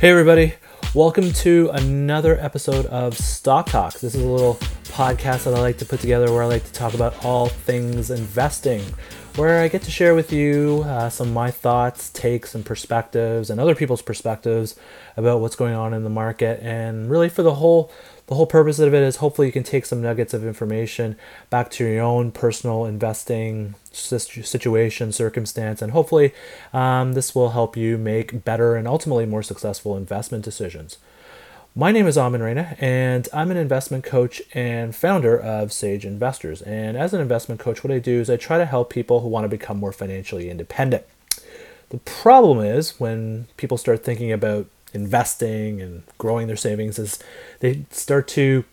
Hey, everybody. Welcome to another episode of Stock Talk. This is a little podcast that I like to put together where I like to talk about all things investing, where I get to share with you uh, some of my thoughts, takes, and perspectives, and other people's perspectives about what's going on in the market. And really, for the whole the whole purpose of it is hopefully you can take some nuggets of information back to your own personal investing situation, circumstance, and hopefully um, this will help you make better and ultimately more successful investment decisions. My name is Amin Reina, and I'm an investment coach and founder of Sage Investors. And as an investment coach, what I do is I try to help people who want to become more financially independent. The problem is when people start thinking about investing and growing their savings is they start to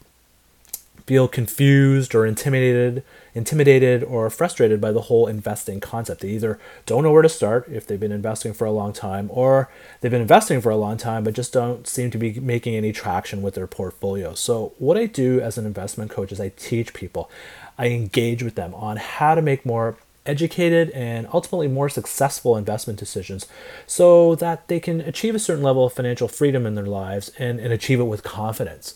feel confused or intimidated intimidated or frustrated by the whole investing concept. They either don't know where to start if they've been investing for a long time or they've been investing for a long time but just don't seem to be making any traction with their portfolio. So what i do as an investment coach is i teach people i engage with them on how to make more educated and ultimately more successful investment decisions so that they can achieve a certain level of financial freedom in their lives and, and achieve it with confidence.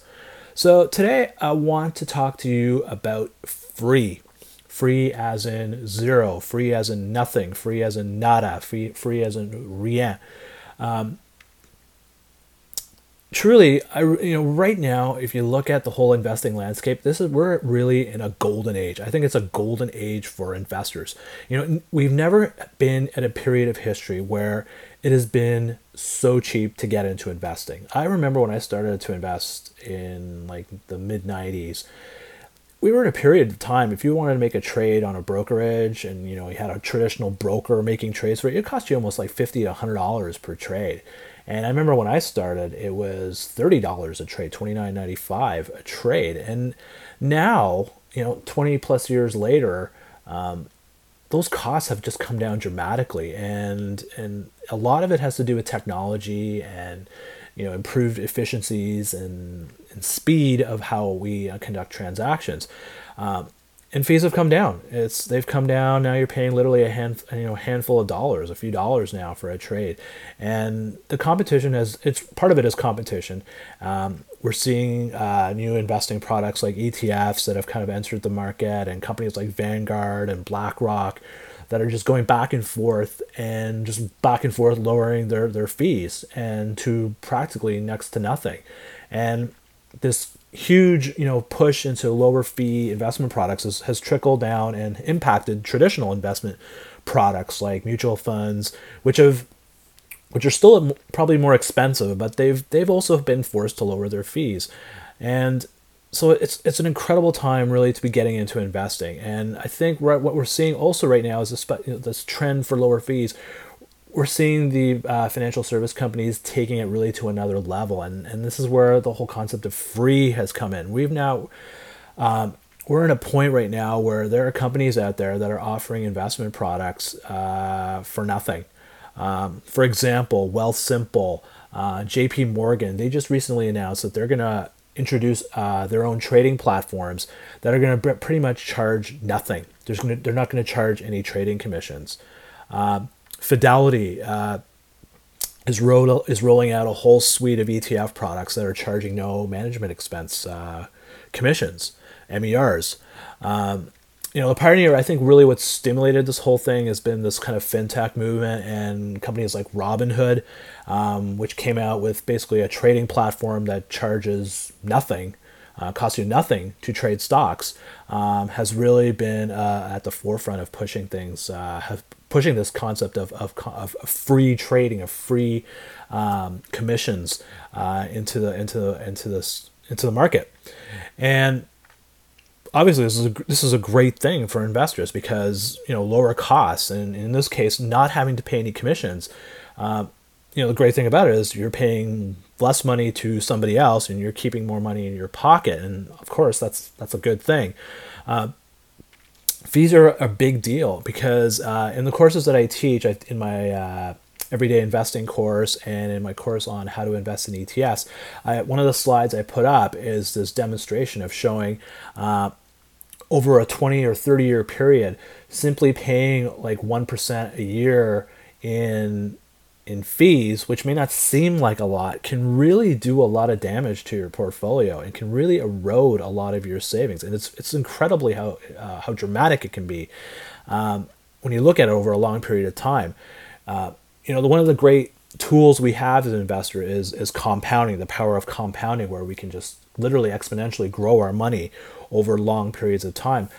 So, today I want to talk to you about free. Free as in zero, free as in nothing, free as in nada, free, free as in rien. Um, truly, I, you know, right now, if you look at the whole investing landscape, this is we're really in a golden age. I think it's a golden age for investors. You know, we've never been at a period of history where it has been so cheap to get into investing. I remember when I started to invest in like the mid '90s. We were in a period of time. If you wanted to make a trade on a brokerage, and you know you had a traditional broker making trades for you, it cost you almost like fifty to hundred dollars per trade and I remember when I started, it was thirty dollars a trade, twenty nine ninety five a trade, and now you know twenty plus years later, um, those costs have just come down dramatically, and and a lot of it has to do with technology and you know improved efficiencies and, and speed of how we uh, conduct transactions. Um, and fees have come down. It's they've come down. Now you're paying literally a hand, you know, handful of dollars, a few dollars now for a trade, and the competition has. It's part of it is competition. Um, we're seeing uh, new investing products like ETFs that have kind of entered the market, and companies like Vanguard and BlackRock that are just going back and forth and just back and forth lowering their their fees and to practically next to nothing, and this huge you know push into lower fee investment products has, has trickled down and impacted traditional investment products like mutual funds which have which are still probably more expensive but they've they've also been forced to lower their fees. And so it's it's an incredible time really to be getting into investing. And i think what we're seeing also right now is this, this trend for lower fees we're seeing the uh, financial service companies taking it really to another level, and and this is where the whole concept of free has come in. We've now um, we're in a point right now where there are companies out there that are offering investment products uh, for nothing. Um, for example, Wealthsimple, uh, J.P. Morgan, they just recently announced that they're going to introduce uh, their own trading platforms that are going to pretty much charge nothing. Gonna, they're not going to charge any trading commissions. Uh, Fidelity uh, is, is rolling out a whole suite of ETF products that are charging no management expense uh, commissions, MERs. Um, you know, the pioneer, I think really what's stimulated this whole thing has been this kind of fintech movement and companies like Robinhood, um, which came out with basically a trading platform that charges nothing, uh, costs you nothing to trade stocks, um, has really been uh, at the forefront of pushing things, uh, have pushing this concept of, of, of free trading, of free um, commissions uh, into the into the, into this into the market, and obviously this is a, this is a great thing for investors because you know lower costs and in this case not having to pay any commissions. Uh, you know the great thing about it is you're paying less money to somebody else and you're keeping more money in your pocket, and of course that's that's a good thing. Uh, fees are a big deal because uh, in the courses that I teach, I, in my uh, everyday investing course and in my course on how to invest in ETFs, I, one of the slides I put up is this demonstration of showing uh, over a 20 or 30 year period, simply paying like 1% a year in in fees, which may not seem like a lot, can really do a lot of damage to your portfolio and can really erode a lot of your savings. And it's it's incredibly how uh, how dramatic it can be um, when you look at it over a long period of time. Uh, you know, the, one of the great tools we have as an investor is is compounding, the power of compounding, where we can just literally exponentially grow our money over long periods of time.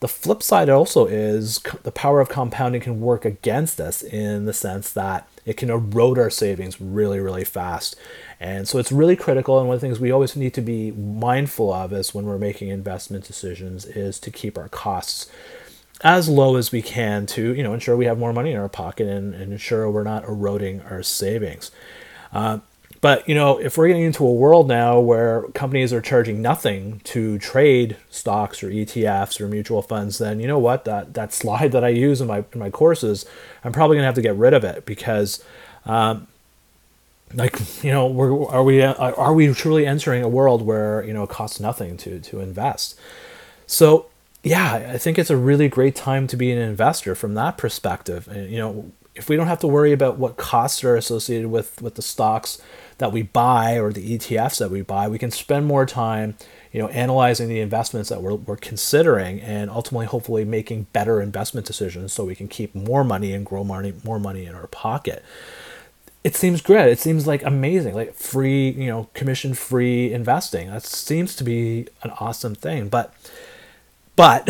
The flip side also is the power of compounding can work against us in the sense that it can erode our savings really, really fast. And so it's really critical. And one of the things we always need to be mindful of is when we're making investment decisions is to keep our costs as low as we can to you know ensure we have more money in our pocket and, and ensure we're not eroding our savings. Uh, but you know, if we're getting into a world now where companies are charging nothing to trade stocks or ETFs or mutual funds, then you know what that that slide that I use in my in my courses, I'm probably gonna have to get rid of it because, um, like you know, we're, are we are we truly entering a world where you know it costs nothing to to invest? So yeah, I think it's a really great time to be an investor from that perspective. And you know, if we don't have to worry about what costs are associated with with the stocks that we buy or the ETFs that we buy, we can spend more time, you know, analyzing the investments that we're, we're considering and ultimately hopefully making better investment decisions so we can keep more money and grow money, more money in our pocket. It seems great. It seems like amazing, like free, you know, commission free investing. That seems to be an awesome thing. But, but,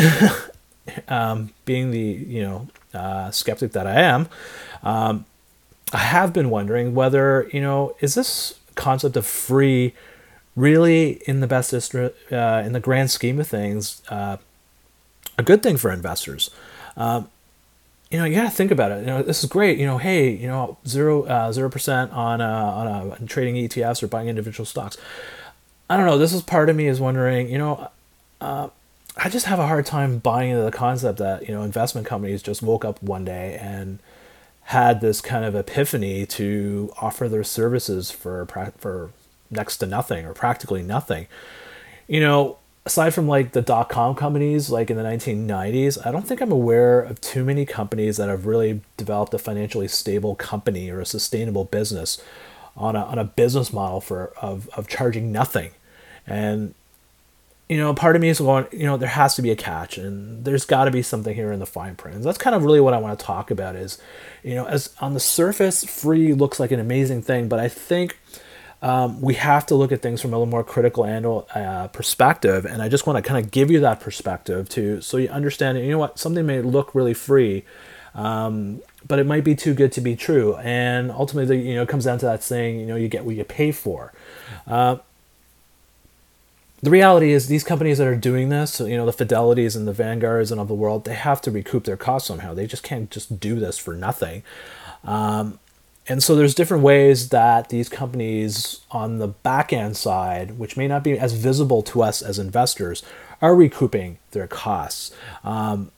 um, being the, you know, uh, skeptic that I am, um, I have been wondering whether, you know, is this concept of free really in the best uh, in the grand scheme of things uh, a good thing for investors? Um, you know, you gotta think about it. You know, this is great. You know, hey, you know, zero zero uh, percent on uh, on trading ETFs or buying individual stocks. I don't know. This is part of me is wondering. You know, I just have a hard time buying into the concept that you know investment companies just woke up one day and had this kind of epiphany to offer their services for for next to nothing or practically nothing. You know, aside from like the dot com companies like in the 1990s, I don't think I'm aware of too many companies that have really developed a financially stable company or a sustainable business on a, on a business model for of, of charging nothing. And you know, part of me is going, you know, there has to be a catch and there's got to be something here in the fine print. That's kind of really what I want to talk about is, you know, as on the surface, free looks like an amazing thing, but I think um, we have to look at things from a little more critical angle uh, perspective. And I just want to kind of give you that perspective to, so you understand, you know what, something may look really free, um, but it might be too good to be true. And ultimately, you know, it comes down to that saying, you know, you get what you pay for. Uh, the reality is these companies that are doing this, you know, the Fidelities and the Vanguards and of the world, they have to recoup their costs somehow. They just can't just do this for nothing. Um, and so there's different ways that these companies on the back end side, which may not be as visible to us as investors, are recouping their costs. Um,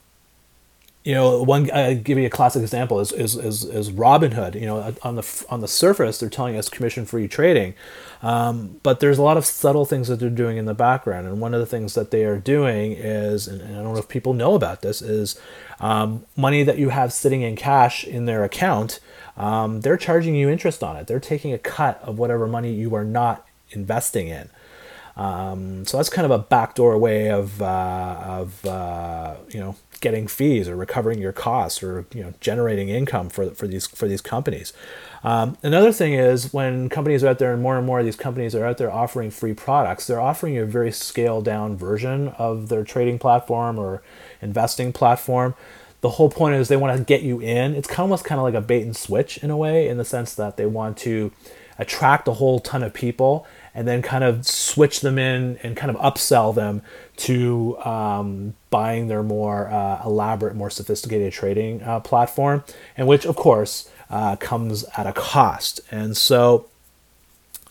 you know, one I give you a classic example is, is is is Robinhood. You know, on the on the surface, they're telling us commission free trading, um, but there's a lot of subtle things that they're doing in the background. And one of the things that they are doing is, and I don't know if people know about this, is um, money that you have sitting in cash in their account. Um, they're charging you interest on it. They're taking a cut of whatever money you are not investing in. Um, so that's kind of a backdoor way of uh, of uh, you know getting fees or recovering your costs or you know generating income for for these for these companies. Um, another thing is when companies are out there and more and more of these companies are out there offering free products, they're offering you a very scaled down version of their trading platform or investing platform. The whole point is they want to get you in. It's almost kind of like a bait and switch in a way, in the sense that they want to attract a whole ton of people and then kind of switch them in and kind of upsell them to um, buying their more uh, elaborate, more sophisticated trading uh, platform, and which, of course, uh, comes at a cost. And so,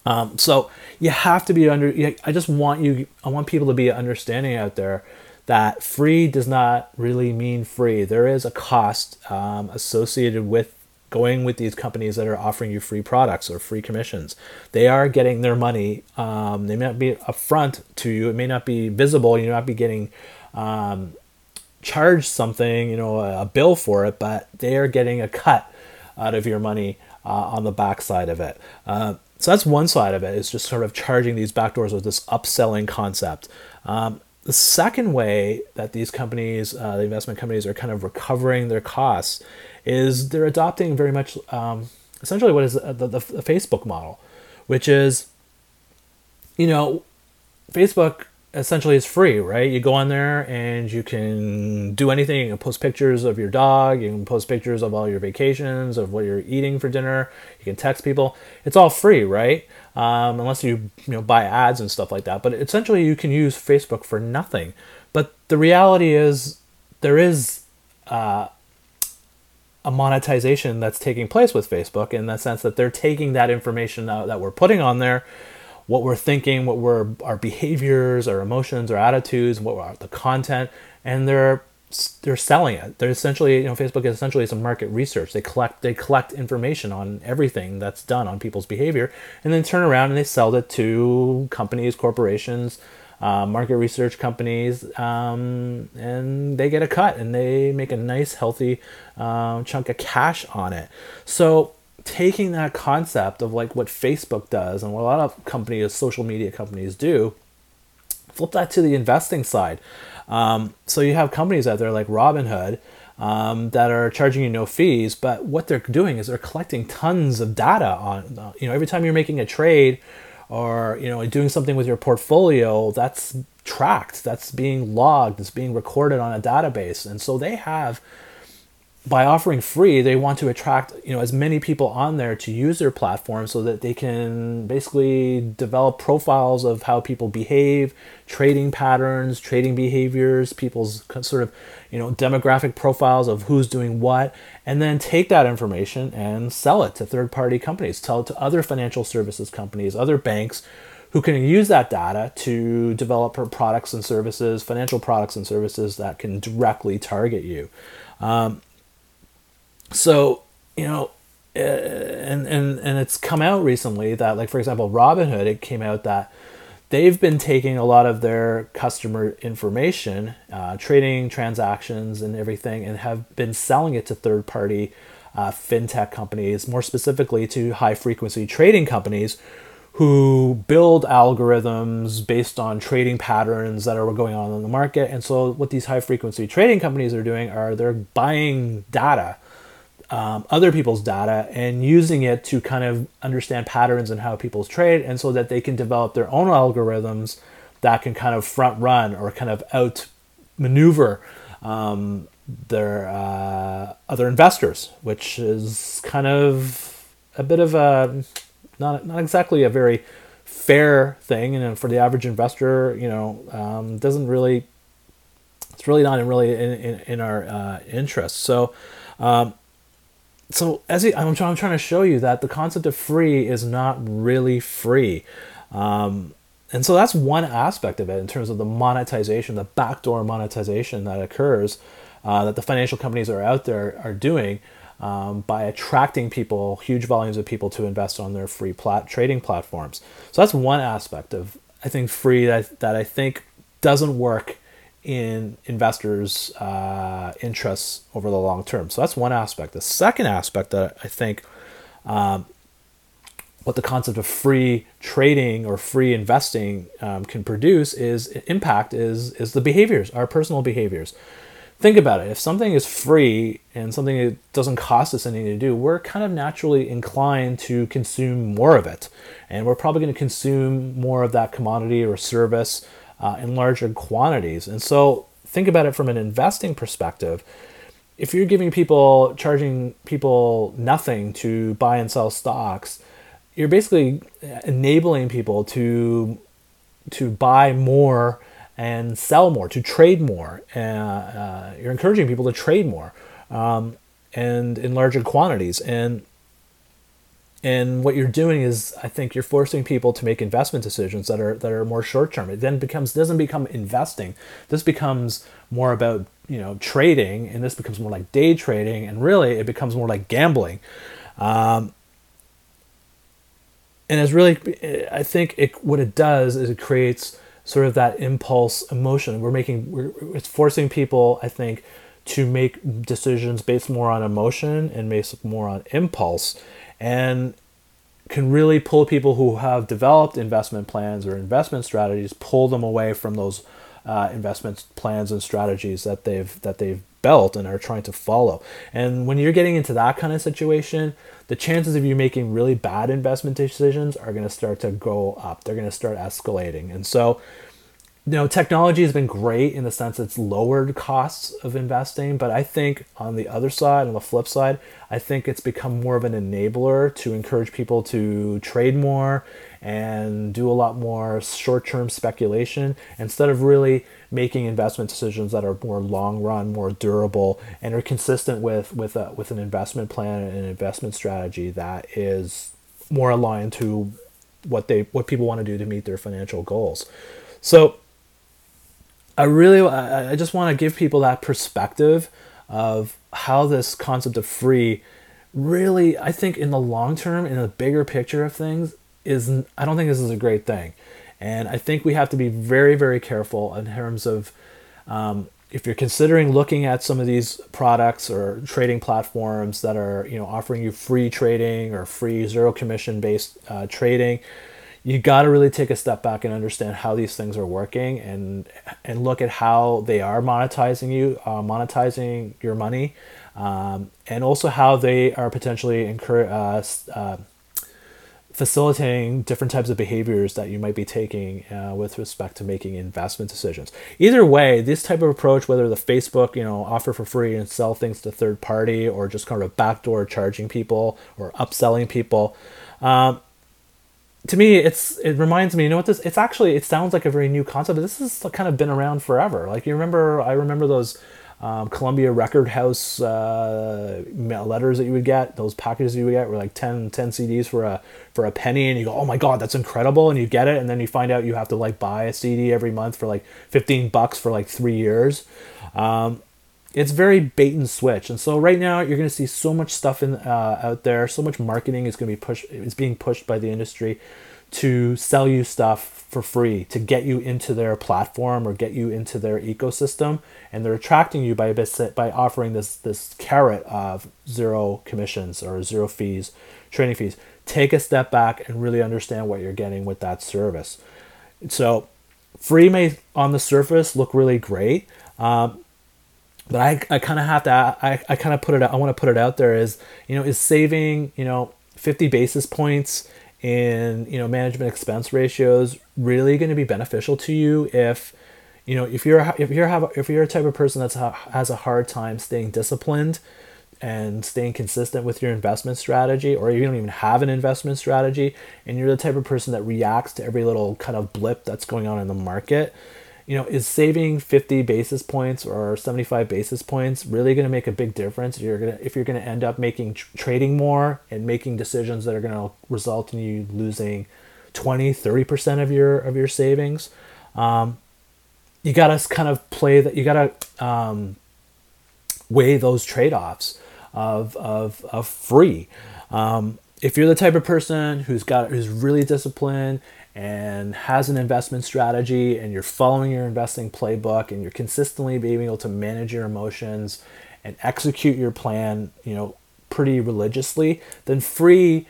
um, so you have to be under. I just want you. I want people to be understanding out there that free does not really mean free. There is a cost um, associated with going with these companies that are offering you free products or free commissions. They are getting their money. Um, they may not be upfront to you. It may not be visible. You may not be getting um, charged something, you know, a, bill for it, but they are getting a cut out of your money uh, on the backside of it. Uh, so that's one side of it is just sort of charging these backdoors with this upselling concept. Um, the second way that these companies, uh, the investment companies, are kind of recovering their costs is they're adopting very much um, essentially what is the, the, the Facebook model, which is, you know, Facebook essentially is free, right? You go on there and you can do anything. You can post pictures of your dog. You can post pictures of all your vacations, of what you're eating for dinner. You can text people. It's all free, right? Um, unless you you know buy ads and stuff like that. But essentially, you can use Facebook for nothing. But the reality is, there is uh, a monetization that's taking place with Facebook in the sense that they're taking that information that we're putting on there what we're thinking, what we're our behaviors, our emotions, our attitudes, what are the content, and they're they're selling it. They're essentially, you know, Facebook is essentially some market research. They collect they collect information on everything that's done on people's behavior, and then turn around and they sell it to companies, corporations, uh, market research companies, um, and they get a cut and they make a nice, healthy uh, chunk of cash on it. So taking that concept of like what Facebook does and what a lot of companies, social media companies do, flip that to the investing side. Um, so you have companies out there like Robinhood um, that are charging you no fees, but what they're doing is they're collecting tons of data on, you know, every time you're making a trade or, you know, doing something with your portfolio, that's tracked, that's being logged, it's being recorded on a database. And so they have by offering free, they want to attract you know as many people on there to use their platform so that they can basically develop profiles of how people behave, trading patterns, trading behaviors, people's sort of you know demographic profiles of who's doing what, and then take that information and sell it to third-party companies, sell it to other financial services companies, other banks who can use that data to develop products and services, financial products and services that can directly target you. Um, so you know uh, and and and it's come out recently that like for example robinhood it came out that they've been taking a lot of their customer information uh, trading transactions and everything and have been selling it to third party uh, fintech companies more specifically to high frequency trading companies who build algorithms based on trading patterns that are going on in the market. And so what these high frequency trading companies are doing are they're buying data um, other people's data and using it to kind of understand patterns and how people trade, and so that they can develop their own algorithms that can kind of front run or kind of out maneuver um, their uh, other investors, which is kind of a bit of a not not exactly a very fair thing, and for the average investor, you know, um, doesn't really it's really not really in, in, in our uh, interest. So um, so as I'm, I'm trying to show you that the concept of free is not really free. Um, and so that's one aspect of it in terms of the monetization, the backdoor monetization that occurs uh, that the financial companies are out there are doing um, by attracting people, huge volumes of people to invest on their free plat- trading platforms. So that's one aspect of I think free that, that I think doesn't work in investors' uh, interests over the long term. So that's one aspect. The second aspect that I think um, what the concept of free trading or free investing um, can produce is impact is is the behaviors, our personal behaviors. Think about it. If something is free and something that doesn't cost us anything to do, we're kind of naturally inclined to consume more of it, and we're probably going to consume more of that commodity or service uh, in larger quantities. And so think about it from an investing perspective. If you're giving people, charging people nothing to buy and sell stocks, you're basically enabling people to to buy more and sell more, to trade more. Uh, uh, you're encouraging people to trade more um, and in larger quantities. And and what you're doing is i think you're forcing people to make investment decisions that are that are more short term it then becomes doesn't become investing. This becomes more about you know trading and this becomes more like day trading and really it becomes more like gambling. Um, and it's really i think it what it does is it creates sort of that impulse emotion. We're making we're, it's forcing people i think to make decisions based more on emotion and based more on impulse and can really pull people who have developed investment plans or investment strategies, pull them away from those uh, investment plans and strategies that they've that they've built and are trying to follow. And when you're getting into that kind of situation, the chances of you making really bad investment decisions are going to start to go up. They're going to start escalating. And so you know, technology has been great in the sense it's lowered costs of investing, but I think on the other side, on the flip side, I think it's become more of an enabler to encourage people to trade more and do a lot more short-term speculation instead of really making investment decisions that are more long run, more durable, and are consistent with with a, with an investment plan and an investment strategy that is more aligned to what they what people want to do to meet their financial goals. So I really, I just want to give people that perspective of how this concept of free really, I think in the long term, in the bigger picture of things, is I don't think this is a great thing. And I think we have to be very, very careful in terms of um, if you're considering looking at some of these products or trading platforms that are, you know, offering you free trading or free zero commission based uh, trading you got to really take a step back and understand how these things are working and and look at how they are monetizing you uh, monetizing your money um, and also how they are potentially incur, uh, uh, facilitating different types of behaviors that you might be taking uh, with respect to making investment decisions. Either way this type of approach whether the facebook you know offer for free and sell things to third party or just kind of backdoor charging people or upselling people um, to me it's it reminds me you know what this it's actually it sounds like a very new concept but this has kind of been around forever. Like you remember i remember those um, columbia record house uh, letters that you would get those packages you would get were like 10, 10 cds for a for a penny and you go oh my god that's incredible and you get it and then you find out you have to like buy a cd every month for like 15 bucks for like three years. Um, it's very bait and switch. And so right now you're going to see so much stuff in uh, out there. So much marketing is going to be pushed is being pushed by the industry to sell you stuff for free to get you into their platform or get you into their ecosystem. And they're attracting you by by offering this this carrot of zero commissions or zero fees training fees. Take a step back and really understand what you're getting with that service. So free may on the surface look really great. Um, but I, I kind of have to I, I kind of put it out, I want to put it out there is you know is saving you know 50 basis points in you know management expense ratios really going to be beneficial to you if you know if you're if you're have if you're a type of person that has a hard time staying disciplined and staying consistent with your investment strategy or you don't even have an investment strategy and you're the type of person that reacts to every little kind of blip that's going on in the market you know, is saving 50 basis points or 75 basis points really going to make a big difference? if You're gonna if you're going to end up making trading more and making decisions that are going to result in you losing 20, 30% of your of your savings. Um, you got to kind of play that you got to um, weigh those trade-offs of of of free. Um, if you're the type of person who's got who's really disciplined and has an investment strategy and you're following your investing playbook and you're consistently being able to manage your emotions and execute your plan, you know, pretty religiously, then free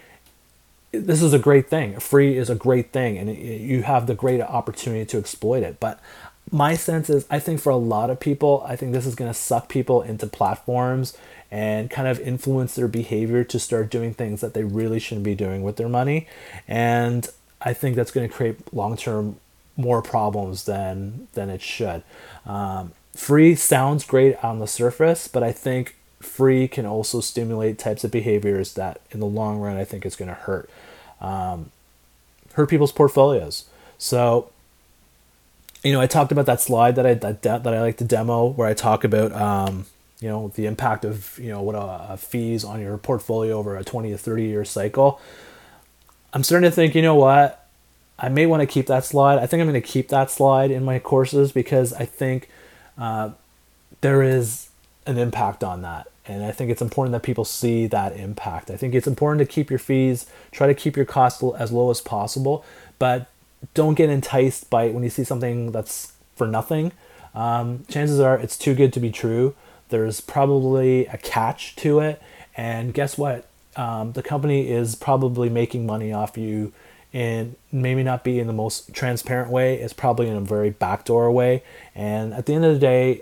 this is a great thing. Free is a great thing and you have the great opportunity to exploit it. But my sense is I think for a lot of people, I think this is going to suck people into platforms and kind of influence their behavior to start doing things that they really shouldn't be doing with their money. And I think that's going to create long term more problems than than it should. Um, free sounds great on the surface, but I think free can also stimulate types of behaviors that, in the long run, I think is going to hurt um, hurt people's portfolios. So, you know, I talked about that slide that I that, that I like to demo, where I talk about um, you know the impact of you know what a, fees on your portfolio over a twenty to thirty year cycle. I'm starting to think, you know what? I may want to keep that slide. I think I'm going to keep that slide in my courses because I think uh, there is an impact on that. And I think it's important that people see that impact. I think it's important to keep your fees, try to keep your costs as low as possible, but don't get enticed by when you see something that's for nothing. Um, chances are it's too good to be true. There's probably a catch to it. And guess what? Um, the company is probably making money off you and maybe not be in the most transparent way. It's probably in a very backdoor way. And at the end of the day,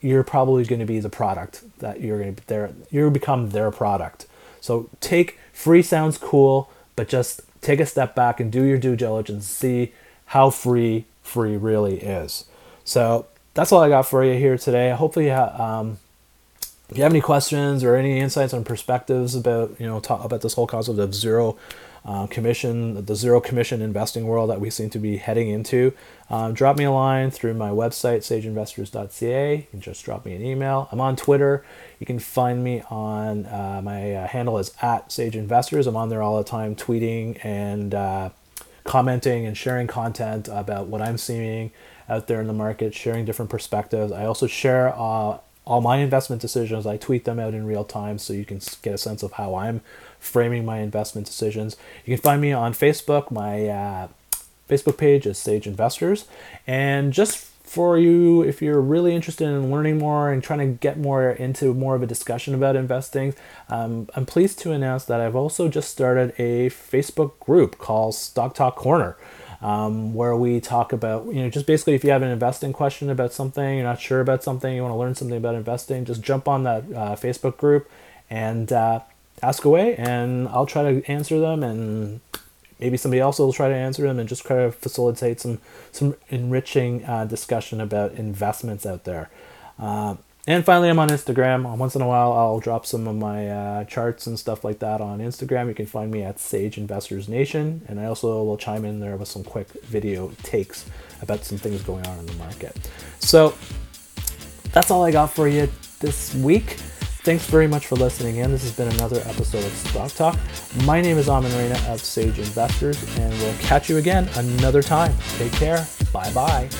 you're probably going to be the product that you're going to be there. You become their product. So take free sounds cool, but just take a step back and do your due diligence. And see how free free really is. So that's all I got for you here today. Hopefully, um, if you have any questions or any insights on perspectives about you know talk about this whole concept of zero uh, commission, the zero commission investing world that we seem to be heading into, um, drop me a line through my website sageinvestors.ca. You can just drop me an email. I'm on Twitter. You can find me on uh, my uh, handle is at sageinvestors. I'm on there all the time, tweeting and uh, commenting and sharing content about what I'm seeing out there in the market, sharing different perspectives. I also share uh, all my investment decisions. I tweet them out in real time so you can get a sense of how I'm framing my investment decisions. You can find me on Facebook. My uh, Facebook page is Sage Investors. And just for you, if you're really interested in learning more and trying to get more into more of a discussion about investing, um, I'm pleased to announce that I've also just started a Facebook group called Stock Talk Corner um, where we talk about, you know, just basically if you have an investing question about something, you're not sure about something, you want to learn something about investing, just jump on that uh, Facebook group and uh, ask away, and I'll try to answer them, and maybe somebody else will try to answer them, and just try to facilitate some some enriching uh, discussion about investments out there. Uh, and finally, I'm on Instagram. Once in a while, I'll drop some of my uh, charts and stuff like that on Instagram. You can find me at Sage Investors Nation, and I also will chime in there with some quick video takes about some things going on in the market. So that's all I got for you this week. Thanks very much for listening in. This has been another episode of Stock Talk. My name is Amin Reina of Sage Investors, and we'll catch you again another time. Take care. Bye bye.